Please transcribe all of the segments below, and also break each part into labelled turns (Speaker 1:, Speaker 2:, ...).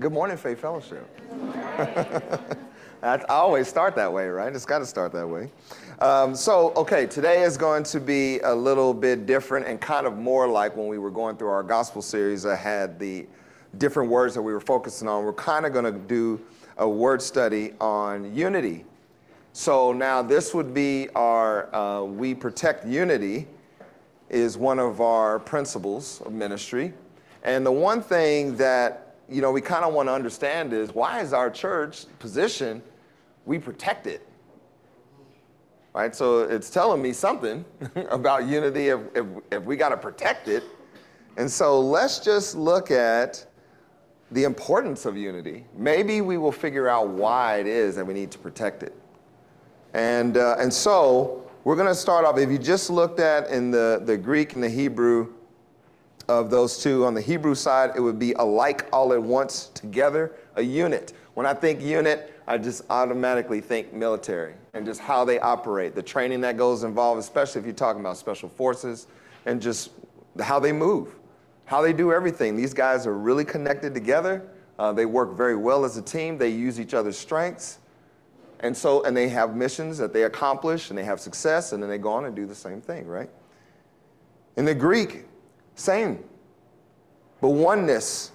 Speaker 1: Good morning, Faith Fellowship. I always start that way, right? It's got to start that way. Um, so, okay, today is going to be a little bit different and kind of more like when we were going through our gospel series. I had the different words that we were focusing on. We're kind of going to do a word study on unity. So now this would be our uh, We Protect Unity is one of our principles of ministry. And the one thing that you know, we kind of want to understand is why is our church position we protect it? Right? So it's telling me something about unity if, if, if we got to protect it. And so let's just look at the importance of unity. Maybe we will figure out why it is that we need to protect it. And, uh, and so we're going to start off, if you just looked at in the, the Greek and the Hebrew, of those two. On the Hebrew side, it would be alike all at once together, a unit. When I think unit, I just automatically think military and just how they operate, the training that goes involved, especially if you're talking about special forces, and just how they move, how they do everything. These guys are really connected together. Uh, they work very well as a team. They use each other's strengths. And so, and they have missions that they accomplish and they have success, and then they go on and do the same thing, right? In the Greek, same. But oneness,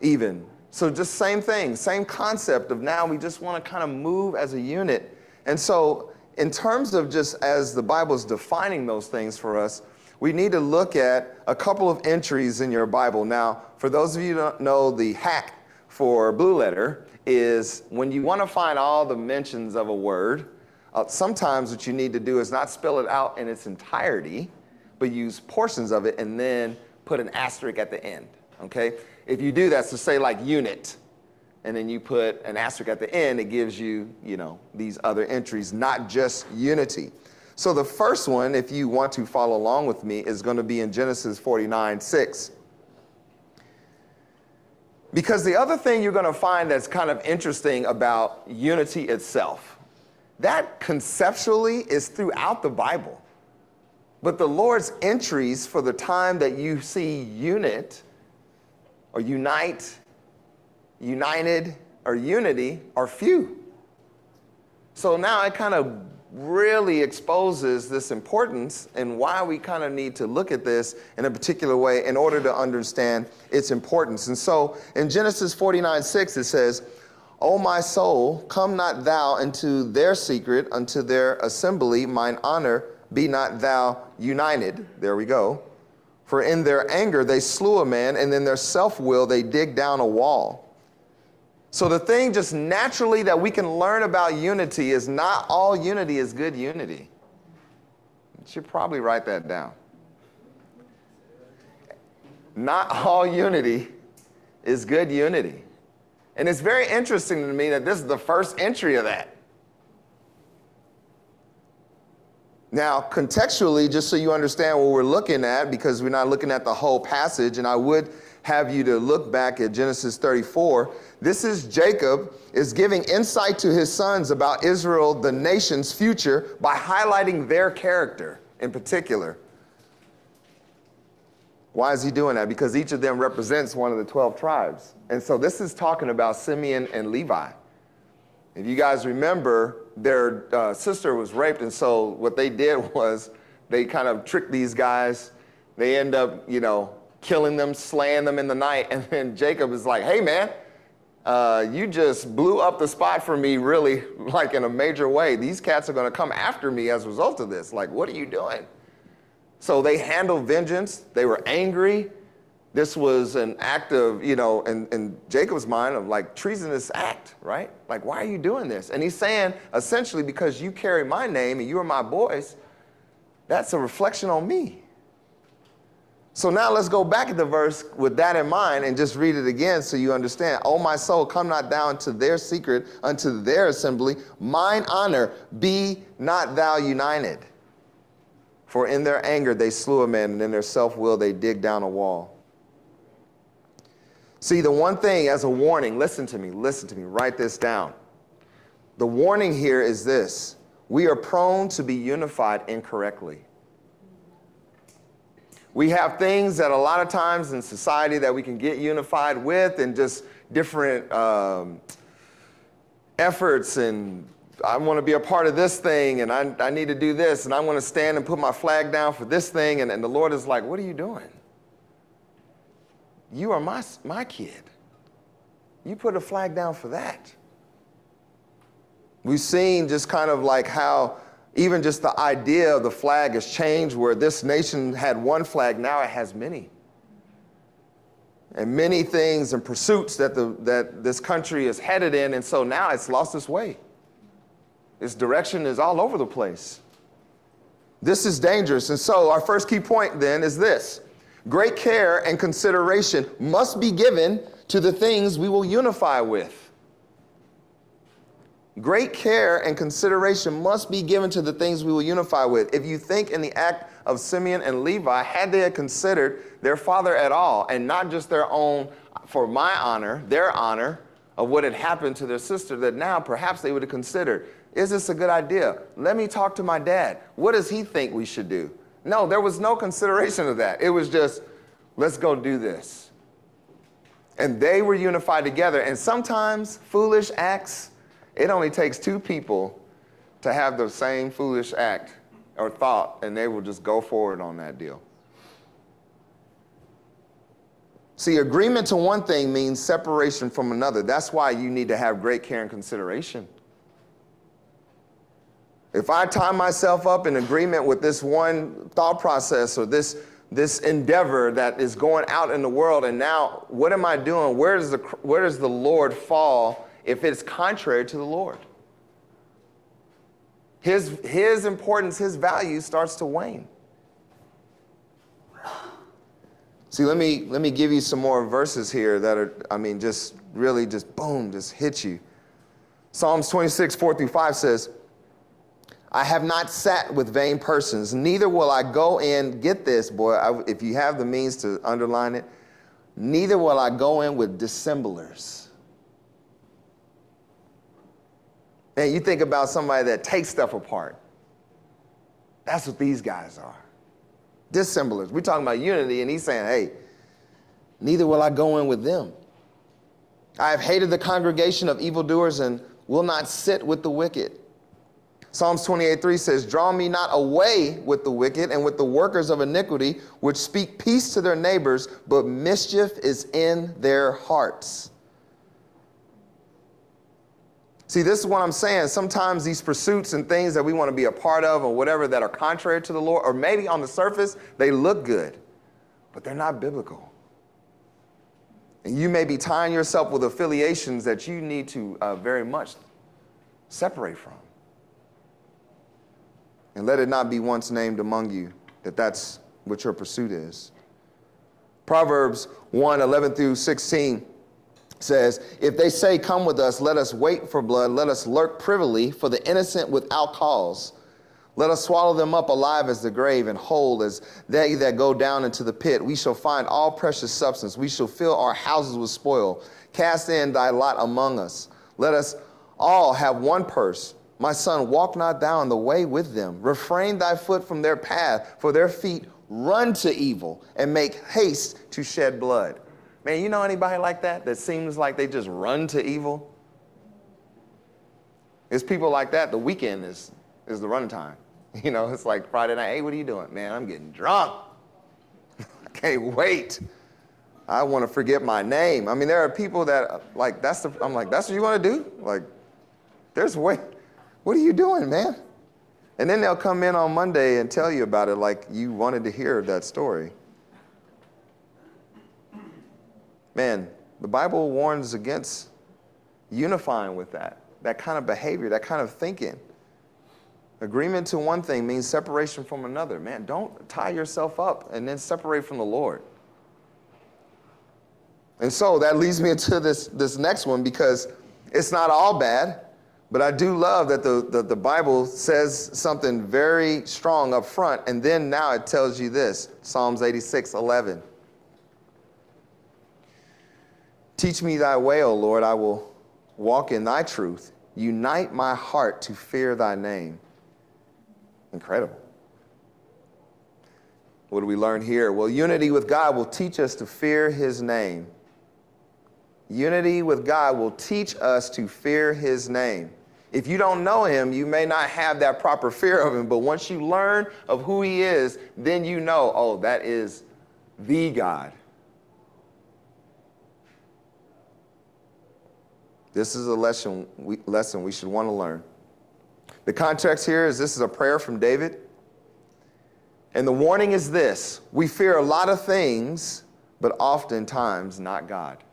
Speaker 1: even. So just same thing, same concept of now we just want to kind of move as a unit. And so, in terms of just as the Bible is defining those things for us, we need to look at a couple of entries in your Bible. Now, for those of you who don't know, the hack for Blue Letter is when you want to find all the mentions of a word, uh, sometimes what you need to do is not spell it out in its entirety, but use portions of it and then put an asterisk at the end, okay? If you do that, so say like unit, and then you put an asterisk at the end, it gives you, you know, these other entries, not just unity. So the first one, if you want to follow along with me, is going to be in Genesis 49, 6. Because the other thing you're going to find that's kind of interesting about unity itself, that conceptually is throughout the Bible. But the Lord's entries for the time that you see unit or unite, united, or unity are few. So now it kind of really exposes this importance and why we kind of need to look at this in a particular way in order to understand its importance. And so in Genesis 49 6, it says, O my soul, come not thou into their secret, unto their assembly, mine honor be not thou united. There we go. For in their anger they slew a man, and in their self will they dig down a wall. So, the thing just naturally that we can learn about unity is not all unity is good unity. You should probably write that down. Not all unity is good unity. And it's very interesting to me that this is the first entry of that. Now, contextually, just so you understand what we're looking at, because we're not looking at the whole passage, and I would have you to look back at Genesis 34. This is Jacob is giving insight to his sons about Israel, the nation's future, by highlighting their character in particular. Why is he doing that? Because each of them represents one of the 12 tribes. And so this is talking about Simeon and Levi. If you guys remember, their uh, sister was raped, and so what they did was they kind of tricked these guys. They end up, you know, killing them, slaying them in the night, and then Jacob is like, "Hey, man, uh, you just blew up the spot for me, really, like in a major way. These cats are going to come after me as a result of this. Like, what are you doing?" So they handled vengeance. They were angry this was an act of, you know, in, in Jacob's mind of like treasonous act, right? Like, why are you doing this? And he's saying, essentially, because you carry my name and you are my boys, that's a reflection on me. So now let's go back at the verse with that in mind and just read it again so you understand. Oh, my soul, come not down to their secret, unto their assembly. Mine honor, be not thou united. For in their anger they slew a man, and in their self will they dig down a wall. See, the one thing as a warning, listen to me, listen to me, write this down. The warning here is this we are prone to be unified incorrectly. We have things that a lot of times in society that we can get unified with and just different um, efforts and I want to be a part of this thing and I, I need to do this and I want to stand and put my flag down for this thing. And, and the Lord is like, What are you doing? You are my, my kid. You put a flag down for that. We've seen just kind of like how even just the idea of the flag has changed, where this nation had one flag, now it has many. And many things and pursuits that, the, that this country is headed in, and so now it's lost its way. Its direction is all over the place. This is dangerous. And so, our first key point then is this great care and consideration must be given to the things we will unify with. Great care and consideration must be given to the things we will unify with. If you think in the act of Simeon and Levi, had they considered their father at all, and not just their own, for my honor, their honor of what had happened to their sister, that now perhaps they would have considered, is this a good idea? Let me talk to my dad. What does he think we should do? No, there was no consideration of that. It was just, let's go do this. And they were unified together. And sometimes foolish acts, it only takes two people to have the same foolish act or thought, and they will just go forward on that deal. See, agreement to one thing means separation from another. That's why you need to have great care and consideration. If I tie myself up in agreement with this one thought process or this, this endeavor that is going out in the world, and now what am I doing? Where does the, where does the Lord fall if it's contrary to the Lord. His, his importance, his value starts to wane. See, let me, let me give you some more verses here that are, I mean, just really just boom, just hit you. Psalms 26, 4 through 5 says, I have not sat with vain persons, neither will I go in, get this, boy, I, if you have the means to underline it, neither will I go in with dissemblers. Man, you think about somebody that takes stuff apart. That's what these guys are. Dissemblers. We're talking about unity, and he's saying, hey, neither will I go in with them. I have hated the congregation of evildoers and will not sit with the wicked. Psalms 28 3 says, Draw me not away with the wicked and with the workers of iniquity, which speak peace to their neighbors, but mischief is in their hearts. See, this is what I'm saying. Sometimes these pursuits and things that we want to be a part of or whatever that are contrary to the Lord, or maybe on the surface, they look good, but they're not biblical. And you may be tying yourself with affiliations that you need to uh, very much separate from. And let it not be once named among you that that's what your pursuit is. Proverbs 1 11 through 16 says, If they say, Come with us, let us wait for blood, let us lurk privily for the innocent without cause. Let us swallow them up alive as the grave and whole as they that go down into the pit. We shall find all precious substance. We shall fill our houses with spoil. Cast in thy lot among us. Let us all have one purse. My son, walk not thou in the way with them. Refrain thy foot from their path, for their feet run to evil and make haste to shed blood. Man, you know anybody like that that seems like they just run to evil? It's people like that. The weekend is, is the run time. You know, it's like Friday night. Hey, what are you doing? Man, I'm getting drunk. I can't wait. I want to forget my name. I mean, there are people that like that's the. I'm like, that's what you want to do? Like, there's way. What are you doing, man? And then they'll come in on Monday and tell you about it like you wanted to hear that story. Man, the Bible warns against unifying with that, that kind of behavior, that kind of thinking. Agreement to one thing means separation from another. Man, don't tie yourself up and then separate from the Lord. And so that leads me into this, this next one because it's not all bad, but I do love that the, the, the Bible says something very strong up front, and then now it tells you this Psalms 86 11. Teach me thy way, O Lord, I will walk in thy truth. Unite my heart to fear thy name. Incredible. What do we learn here? Well, unity with God will teach us to fear his name. Unity with God will teach us to fear his name. If you don't know him, you may not have that proper fear of him, but once you learn of who he is, then you know, oh, that is the God. This is a lesson we, lesson we should want to learn. The context here is this is a prayer from David. And the warning is this we fear a lot of things, but oftentimes not God.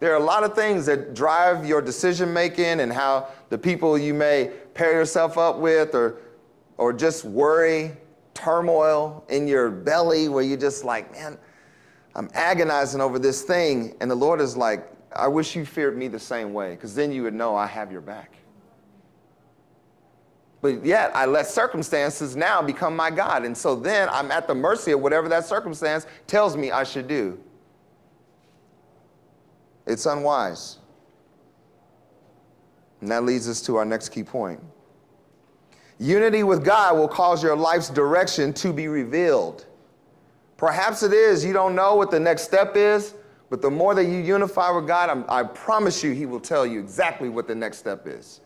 Speaker 1: There are a lot of things that drive your decision making and how the people you may pair yourself up with or, or just worry, turmoil in your belly where you're just like, man, I'm agonizing over this thing. And the Lord is like, I wish you feared me the same way because then you would know I have your back. But yet I let circumstances now become my God. And so then I'm at the mercy of whatever that circumstance tells me I should do. It's unwise. And that leads us to our next key point. Unity with God will cause your life's direction to be revealed. Perhaps it is, you don't know what the next step is, but the more that you unify with God, I'm, i promise you, He will tell you exactly what the next step is.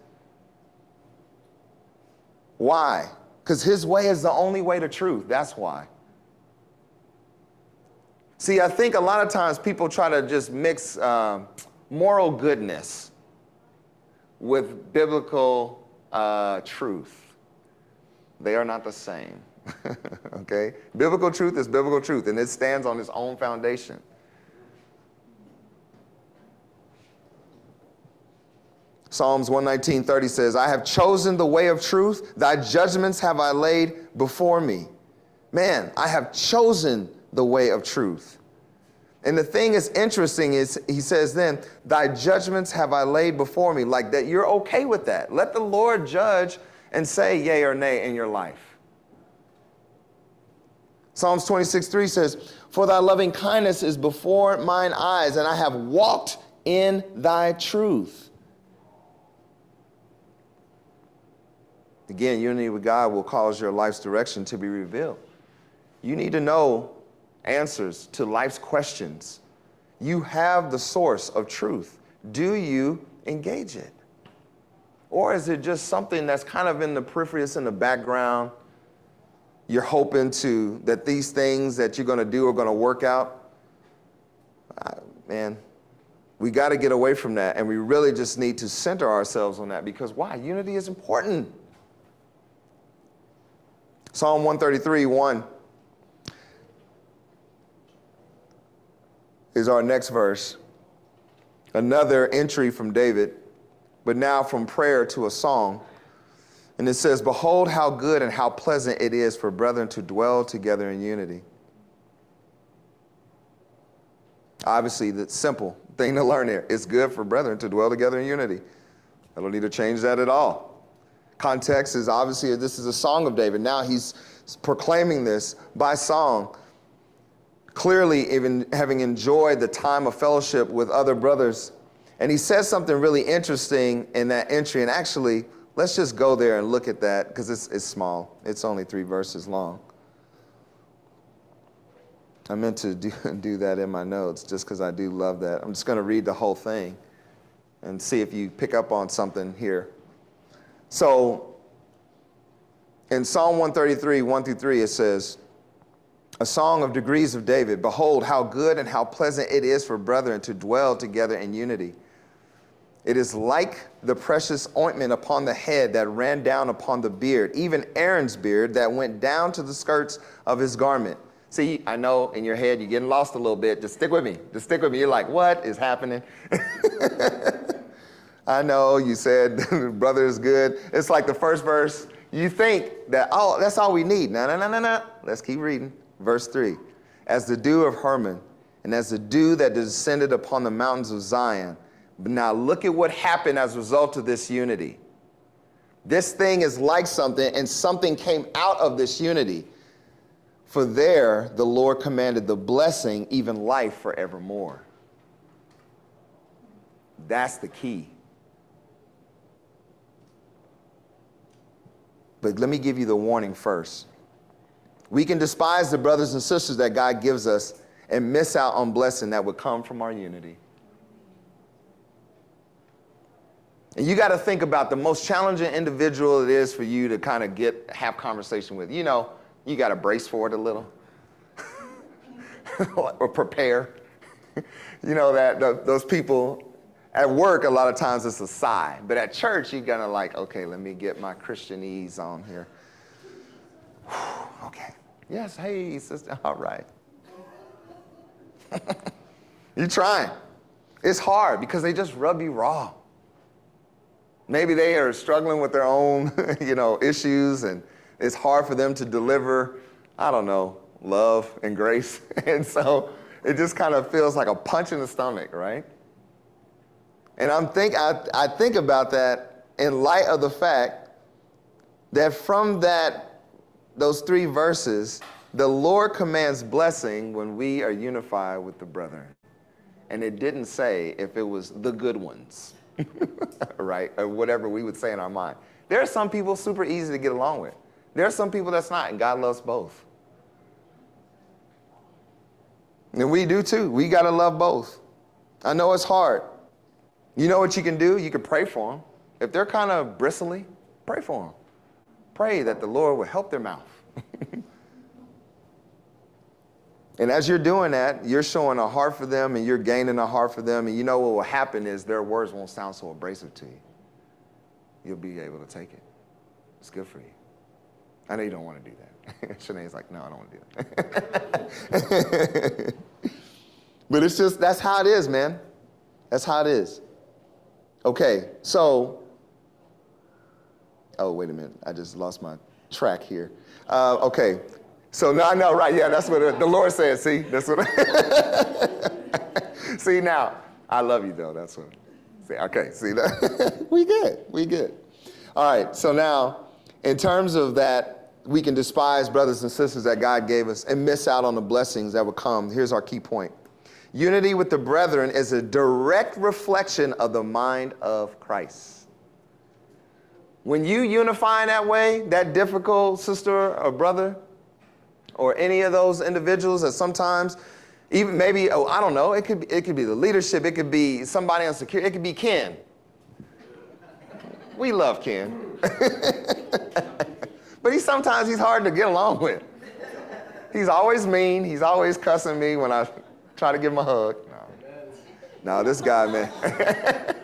Speaker 1: Why? Because His way is the only way to truth. That's why. See, I think a lot of times people try to just mix uh, moral goodness with biblical uh, truth. They are not the same. okay? Biblical truth is biblical truth, and it stands on its own foundation. Psalms 119:30 says, I have chosen the way of truth, thy judgments have I laid before me. Man, I have chosen the way of truth. And the thing is interesting is he says then, thy judgments have I laid before me, like that you're okay with that. Let the Lord judge and say yea or nay in your life. Psalms 26, 3 says, For thy loving kindness is before mine eyes, and I have walked in thy truth. Again, unity with God will cause your life's direction to be revealed. You need to know answers to life's questions. You have the source of truth. Do you engage it? Or is it just something that's kind of in the periphery, it's in the background? You're hoping to that these things that you're going to do are going to work out. Uh, man, we got to get away from that, and we really just need to center ourselves on that because why? Unity is important. Psalm 133, 1 is our next verse. Another entry from David, but now from prayer to a song. And it says, Behold, how good and how pleasant it is for brethren to dwell together in unity. Obviously, the simple thing to learn here it's good for brethren to dwell together in unity. I don't need to change that at all. Context is obviously this is a song of David. Now he's proclaiming this by song clearly even having enjoyed the time of fellowship with other brothers. And he says something really interesting in that entry. And actually, let's just go there and look at that because it's, it's small. It's only three verses long. I meant to do, do that in my notes just because I do love that. I'm just going to read the whole thing and see if you pick up on something here. So, in Psalm 133, 1 through 3, it says, a song of degrees of David. Behold, how good and how pleasant it is for brethren to dwell together in unity. It is like the precious ointment upon the head that ran down upon the beard, even Aaron's beard that went down to the skirts of his garment. See, I know in your head you're getting lost a little bit. Just stick with me. Just stick with me. You're like, what is happening? I know you said brother is good. It's like the first verse. You think that, oh, that's all we need. No, no, no, no, no. Let's keep reading. Verse 3 As the dew of Hermon, and as the dew that descended upon the mountains of Zion. But now look at what happened as a result of this unity. This thing is like something, and something came out of this unity. For there the Lord commanded the blessing, even life forevermore. That's the key. But let me give you the warning first. We can despise the brothers and sisters that God gives us and miss out on blessing that would come from our unity. And you got to think about the most challenging individual it is for you to kind of get have conversation with. You know, you got to brace for it a little or prepare. you know that those people at work a lot of times it's a sigh, but at church you're gonna like, okay, let me get my Christianese on here. okay. Yes, hey sister, all right. you're trying. It's hard because they just rub you raw. Maybe they are struggling with their own, you know, issues and it's hard for them to deliver, I don't know, love and grace. and so it just kind of feels like a punch in the stomach, right? And I'm think, I, I think about that in light of the fact that from that, those three verses, the Lord commands blessing when we are unified with the brethren. And it didn't say if it was the good ones, right? Or whatever we would say in our mind. There are some people super easy to get along with. There are some people that's not, and God loves both. And we do too. We got to love both. I know it's hard. You know what you can do? You can pray for them. If they're kind of bristly, pray for them. Pray that the Lord will help their mouth. and as you're doing that, you're showing a heart for them and you're gaining a heart for them. And you know what will happen is their words won't sound so abrasive to you. You'll be able to take it. It's good for you. I know you don't want to do that. Shanae's like, no, I don't want to do that. but it's just, that's how it is, man. That's how it is. Okay, so, oh, wait a minute. I just lost my track here. Uh, okay, so now I know, right? Yeah, that's what the Lord said. See, that's what. see now, I love you though. That's what. See, okay, see that? we good. We good. All right. So now, in terms of that, we can despise brothers and sisters that God gave us and miss out on the blessings that will come. Here's our key point. Unity with the brethren is a direct reflection of the mind of Christ. When you unify in that way, that difficult sister or brother, or any of those individuals that sometimes, even maybe, oh, I don't know, it could, be, it could be the leadership, it could be somebody on security, it could be Ken. We love Ken. but he sometimes he's hard to get along with. He's always mean, he's always cussing me when I try to give him a hug. No, no this guy, man.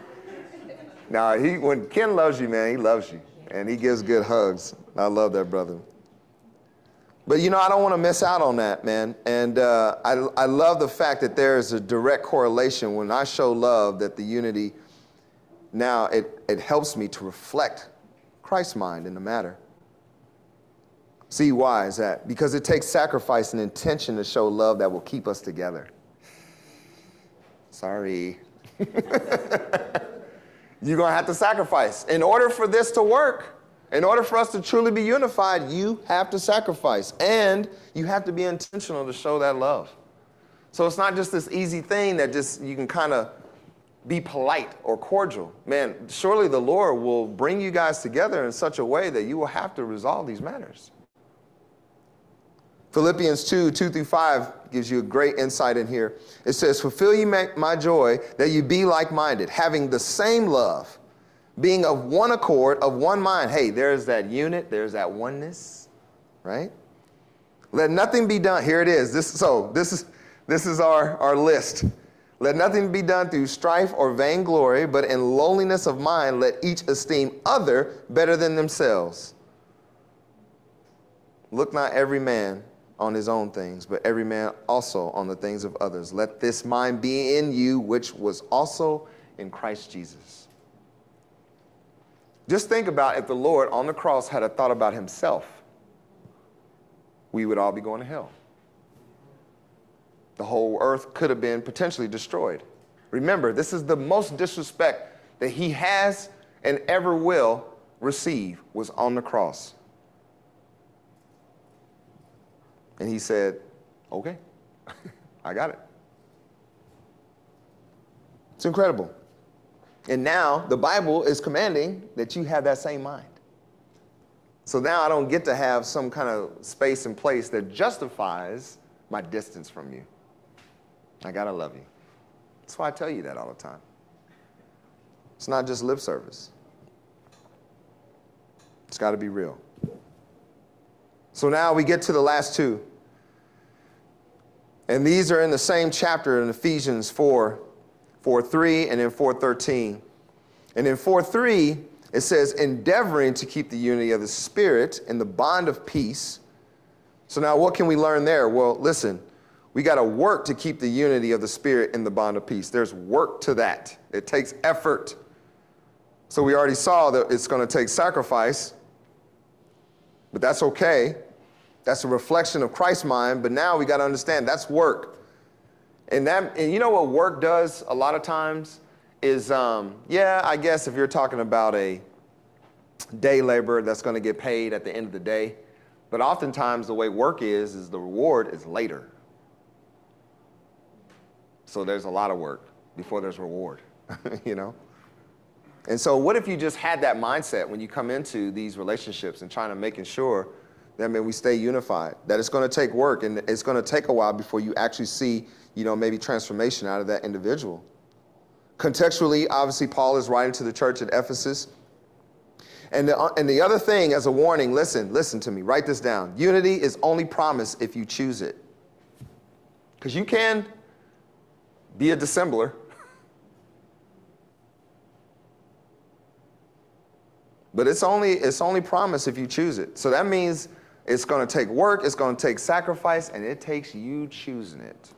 Speaker 1: now, he, when Ken loves you, man, he loves you. And he gives good hugs. I love that brother. But you know, I don't want to miss out on that, man. And uh, I, I love the fact that there is a direct correlation when I show love that the unity now it, it helps me to reflect Christ's mind in the matter. See, why is that? Because it takes sacrifice and intention to show love that will keep us together. Sorry. You're going to have to sacrifice. In order for this to work, in order for us to truly be unified, you have to sacrifice and you have to be intentional to show that love. So it's not just this easy thing that just you can kind of be polite or cordial. Man, surely the Lord will bring you guys together in such a way that you will have to resolve these matters. Philippians 2 2 through 5 gives you a great insight in here. It says, Fulfill you my joy that you be like minded, having the same love, being of one accord, of one mind. Hey, there's that unit, there's that oneness, right? Let nothing be done. Here it is. This, so this is, this is our, our list. Let nothing be done through strife or vainglory, but in lowliness of mind, let each esteem other better than themselves. Look not every man on his own things, but every man also on the things of others. Let this mind be in you, which was also in Christ Jesus. Just think about if the Lord on the cross had a thought about himself, we would all be going to hell. The whole earth could have been potentially destroyed. Remember, this is the most disrespect that he has and ever will receive was on the cross. And he said, Okay, I got it. It's incredible. And now the Bible is commanding that you have that same mind. So now I don't get to have some kind of space and place that justifies my distance from you. I gotta love you. That's why I tell you that all the time. It's not just lip service. It's got to be real. So now we get to the last two. And these are in the same chapter in Ephesians 4, 4 3, and in 4 13. And in 4 3, it says, endeavoring to keep the unity of the Spirit in the bond of peace. So now what can we learn there? Well, listen, we got to work to keep the unity of the Spirit in the bond of peace. There's work to that, it takes effort. So we already saw that it's going to take sacrifice, but that's okay. That's a reflection of Christ's mind, but now we got to understand that's work. And that and you know what work does a lot of times is um, yeah, I guess if you're talking about a day laborer that's going to get paid at the end of the day, but oftentimes the way work is is the reward is later. So there's a lot of work before there's reward, you know? And so what if you just had that mindset when you come into these relationships and trying to making sure I mean, we stay unified, that it's going to take work and it's going to take a while before you actually see, you know, maybe transformation out of that individual. Contextually, obviously, Paul is writing to the church at Ephesus. And the, and the other thing, as a warning, listen, listen to me, write this down. Unity is only promised if you choose it. Because you can be a dissembler. But it's only, it's only promise if you choose it. So that means it's going to take work, it's going to take sacrifice, and it takes you choosing it.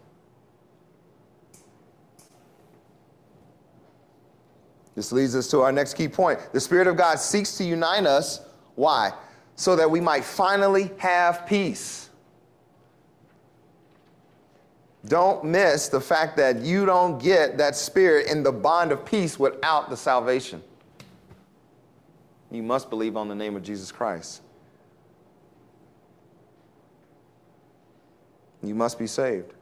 Speaker 1: This leads us to our next key point. The Spirit of God seeks to unite us. Why? So that we might finally have peace. Don't miss the fact that you don't get that Spirit in the bond of peace without the salvation you must believe on the name of Jesus Christ. You must be saved,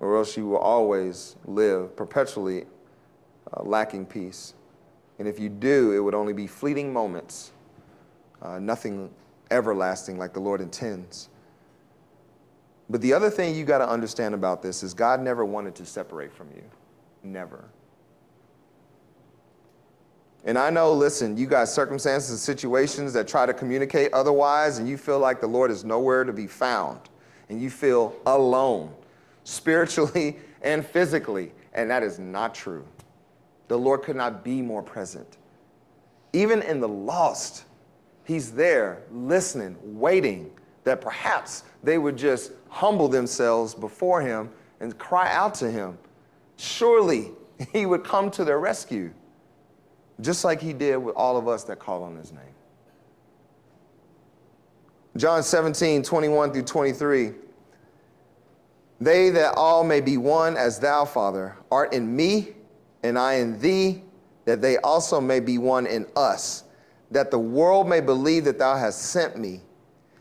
Speaker 1: or else you will always live perpetually uh, lacking peace. And if you do, it would only be fleeting moments, uh, nothing everlasting like the Lord intends. But the other thing you got to understand about this is God never wanted to separate from you. Never. And I know, listen, you got circumstances and situations that try to communicate otherwise, and you feel like the Lord is nowhere to be found, and you feel alone, spiritually and physically. And that is not true. The Lord could not be more present. Even in the lost, He's there, listening, waiting that perhaps they would just humble themselves before Him and cry out to Him. Surely He would come to their rescue just like he did with all of us that call on his name. John 17, 21 through 23. They that all may be one as thou, Father, art in me, and I in thee, that they also may be one in us, that the world may believe that thou hast sent me.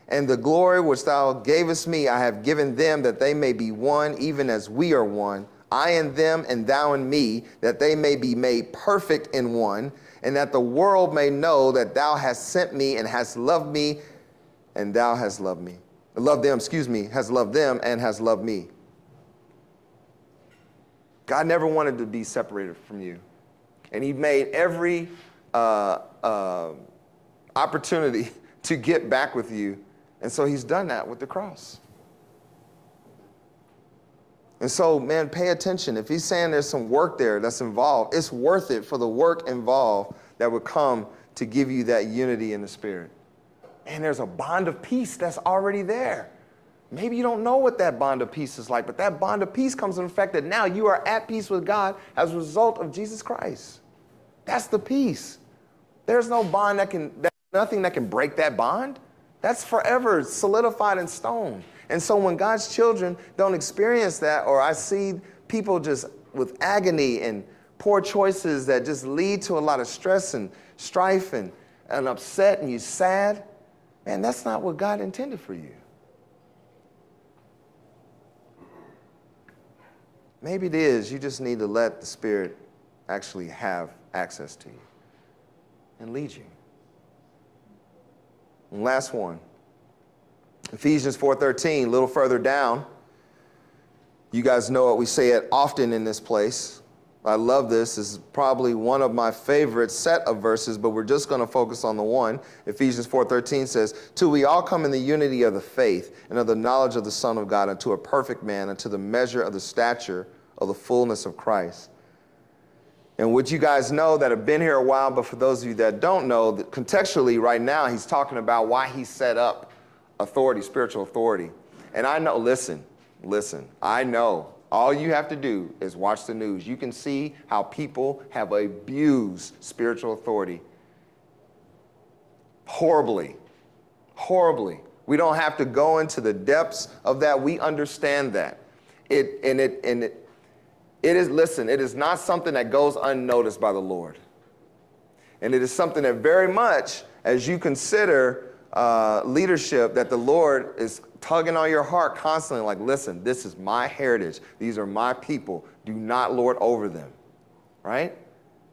Speaker 1: And the glory which thou gavest me, I have given them, that they may be one, even as we are one I and them, and thou and me, that they may be made perfect in one, and that the world may know that thou hast sent me and hast loved me, and thou hast loved me. Love them, excuse me, has loved them and has loved me. God never wanted to be separated from you. And He made every uh, uh, opportunity to get back with you. And so He's done that with the cross. And so, man, pay attention. If he's saying there's some work there that's involved, it's worth it for the work involved that would come to give you that unity in the spirit. And there's a bond of peace that's already there. Maybe you don't know what that bond of peace is like, but that bond of peace comes in fact that now you are at peace with God as a result of Jesus Christ. That's the peace. There's no bond that can, nothing that can break that bond. That's forever solidified in stone. And so when God's children don't experience that, or I see people just with agony and poor choices that just lead to a lot of stress and strife and, and upset and you sad, man, that's not what God intended for you. Maybe it is. You just need to let the Spirit actually have access to you and lead you. And last one. Ephesians 4:13, a little further down. You guys know it, we say it often in this place. I love this. This is probably one of my favorite set of verses, but we're just going to focus on the one. Ephesians 4:13 says, "Till we all come in the unity of the faith and of the knowledge of the Son of God, unto a perfect man, unto the measure of the stature of the fullness of Christ." And would you guys know that have been here a while, but for those of you that don't know, that contextually right now he's talking about why he set up authority, spiritual authority. And I know, listen, listen, I know all you have to do is watch the news. You can see how people have abused spiritual authority horribly. Horribly. We don't have to go into the depths of that. We understand that. It and it and it it is listen, it is not something that goes unnoticed by the Lord. And it is something that very much as you consider uh, leadership that the Lord is tugging on your heart constantly, like, listen, this is my heritage. These are my people. Do not lord over them, right?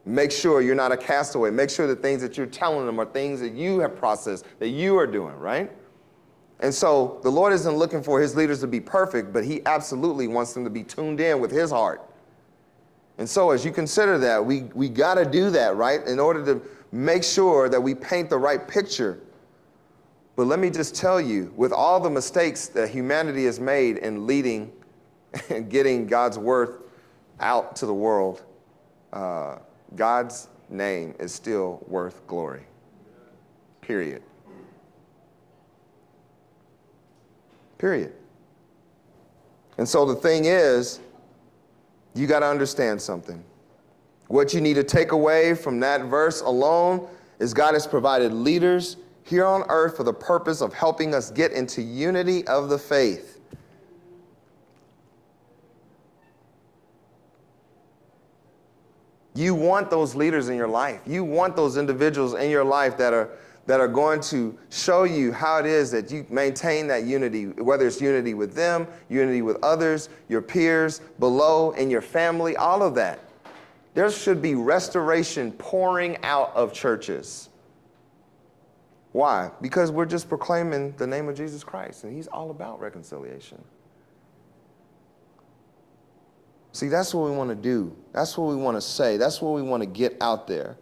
Speaker 1: Make sure you're not a castaway. Make sure the things that you're telling them are things that you have processed, that you are doing, right? And so the Lord isn't looking for his leaders to be perfect, but he absolutely wants them to be tuned in with his heart. And so as you consider that, we, we got to do that, right? In order to make sure that we paint the right picture but let me just tell you, with all the mistakes that humanity has made in leading and getting God's word out to the world, uh, God's name is still worth glory. Period. Period. And so the thing is, you got to understand something. What you need to take away from that verse alone is God has provided leaders here on earth for the purpose of helping us get into unity of the faith. You want those leaders in your life. You want those individuals in your life that are that are going to show you how it is that you maintain that unity, whether it's unity with them, unity with others, your peers, below, in your family, all of that. There should be restoration pouring out of churches. Why? Because we're just proclaiming the name of Jesus Christ, and He's all about reconciliation. See, that's what we want to do. That's what we want to say. That's what we want to get out there.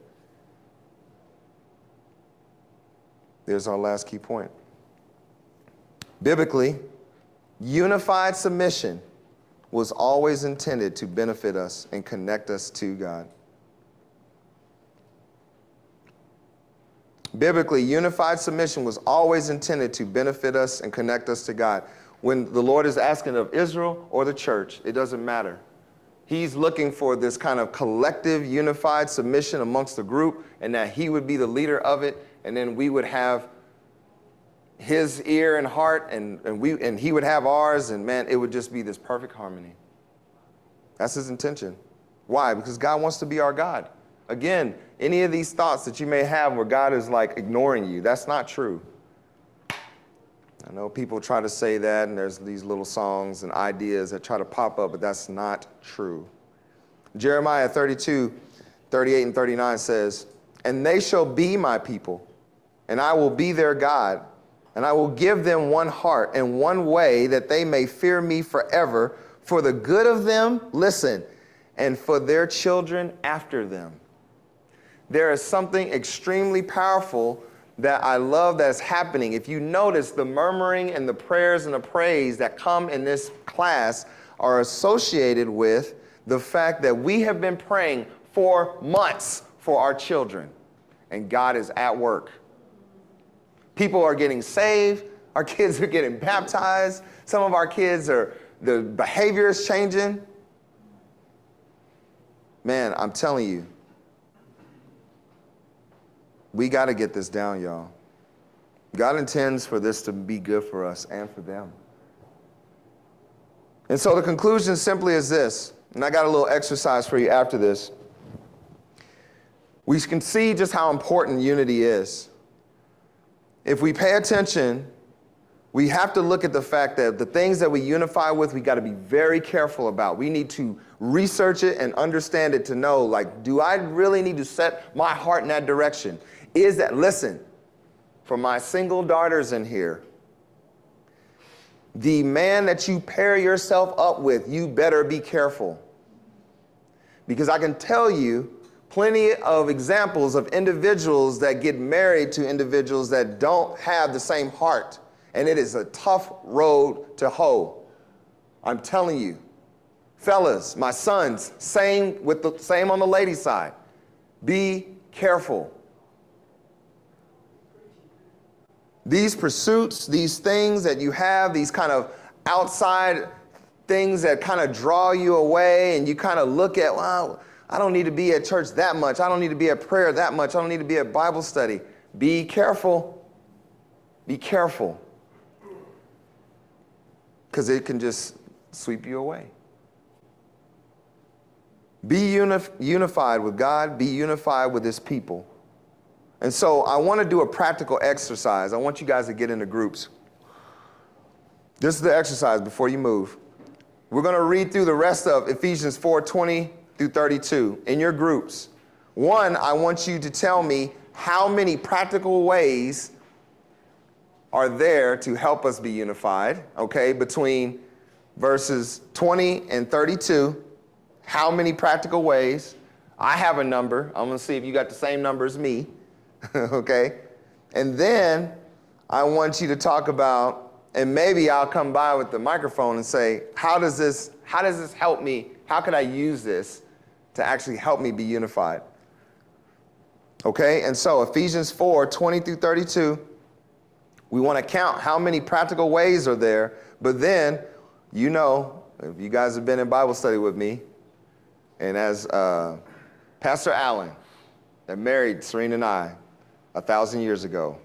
Speaker 1: There's our last key point. Biblically, unified submission was always intended to benefit us and connect us to God. Biblically, unified submission was always intended to benefit us and connect us to God. When the Lord is asking of Israel or the church, it doesn't matter. He's looking for this kind of collective, unified submission amongst the group, and that He would be the leader of it, and then we would have His ear and heart, and, and, we, and He would have ours, and man, it would just be this perfect harmony. That's His intention. Why? Because God wants to be our God. Again, any of these thoughts that you may have where God is like ignoring you, that's not true. I know people try to say that, and there's these little songs and ideas that try to pop up, but that's not true. Jeremiah 32, 38 and 39 says, And they shall be my people, and I will be their God, and I will give them one heart and one way that they may fear me forever for the good of them, listen, and for their children after them there is something extremely powerful that I love that's happening. If you notice, the murmuring and the prayers and the praise that come in this class are associated with the fact that we have been praying for months for our children, and God is at work. People are getting saved, our kids are getting baptized, some of our kids are, the behavior is changing. Man, I'm telling you, we got to get this down, y'all. God intends for this to be good for us and for them. And so the conclusion simply is this, and I got a little exercise for you after this. We can see just how important unity is. If we pay attention, we have to look at the fact that the things that we unify with, we got to be very careful about. We need to research it and understand it to know, like, do I really need to set my heart in that direction? Is that, listen, for my single daughters in here, the man that you pair yourself up with, you better be careful. Because I can tell you plenty of examples of individuals that get married to individuals that don't have the same heart. And it is a tough road to hoe. I'm telling you. Fellas, my sons, same with the same on the lady side. Be careful. These pursuits, these things that you have, these kind of outside things that kind of draw you away, and you kind of look at, well, I don't need to be at church that much. I don't need to be at prayer that much. I don't need to be at Bible study. Be careful. Be careful. Because it can just sweep you away. Be unif- unified with God, be unified with His people. And so I want to do a practical exercise. I want you guys to get into groups. This is the exercise before you move. We're going to read through the rest of Ephesians 4 20 through 32 in your groups. One, I want you to tell me how many practical ways are there to help us be unified, okay, between verses 20 and 32. How many practical ways? I have a number. I'm going to see if you got the same number as me, okay? And then I want you to talk about, and maybe I'll come by with the microphone and say, how does this, how does this help me? How can I use this to actually help me be unified? Okay, and so Ephesians 4 20 through 32, we want to count how many practical ways are there, but then, you know, if you guys have been in Bible study with me, and as uh, Pastor Allen, that married Serena and I a thousand years ago,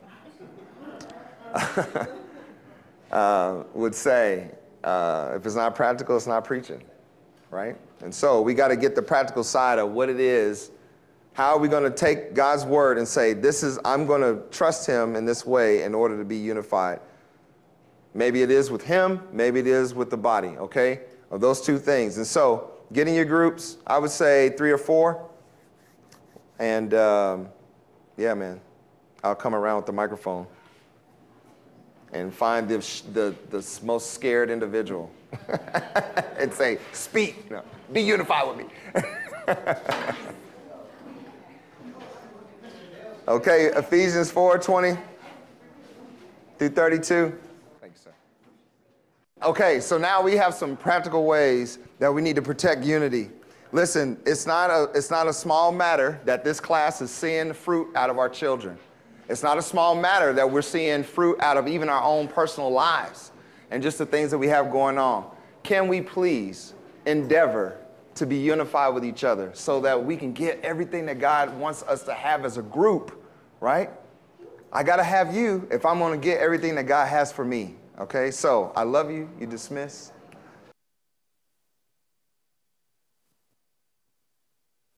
Speaker 1: uh, would say, uh, if it's not practical, it's not preaching, right? And so we got to get the practical side of what it is. How are we going to take God's word and say, this is, I'm going to trust him in this way in order to be unified? Maybe it is with him, maybe it is with the body, okay? Of those two things. And so get in your groups. I would say three or four. And um, yeah, man, I'll come around with the microphone and find the, the, the most scared individual and say, Speak, no, be unified with me. okay, Ephesians 4 20 through 32. Thank you, sir. Okay, so now we have some practical ways that we need to protect unity. Listen, it's not a, it's not a small matter that this class is seeing fruit out of our children. It's not a small matter that we're seeing fruit out of even our own personal lives and just the things that we have going on. Can we please endeavor to be unified with each other so that we can get everything that God wants us to have as a group, right? I got to have you if I'm going to get everything that God has for me. Okay, so I love you. You dismiss.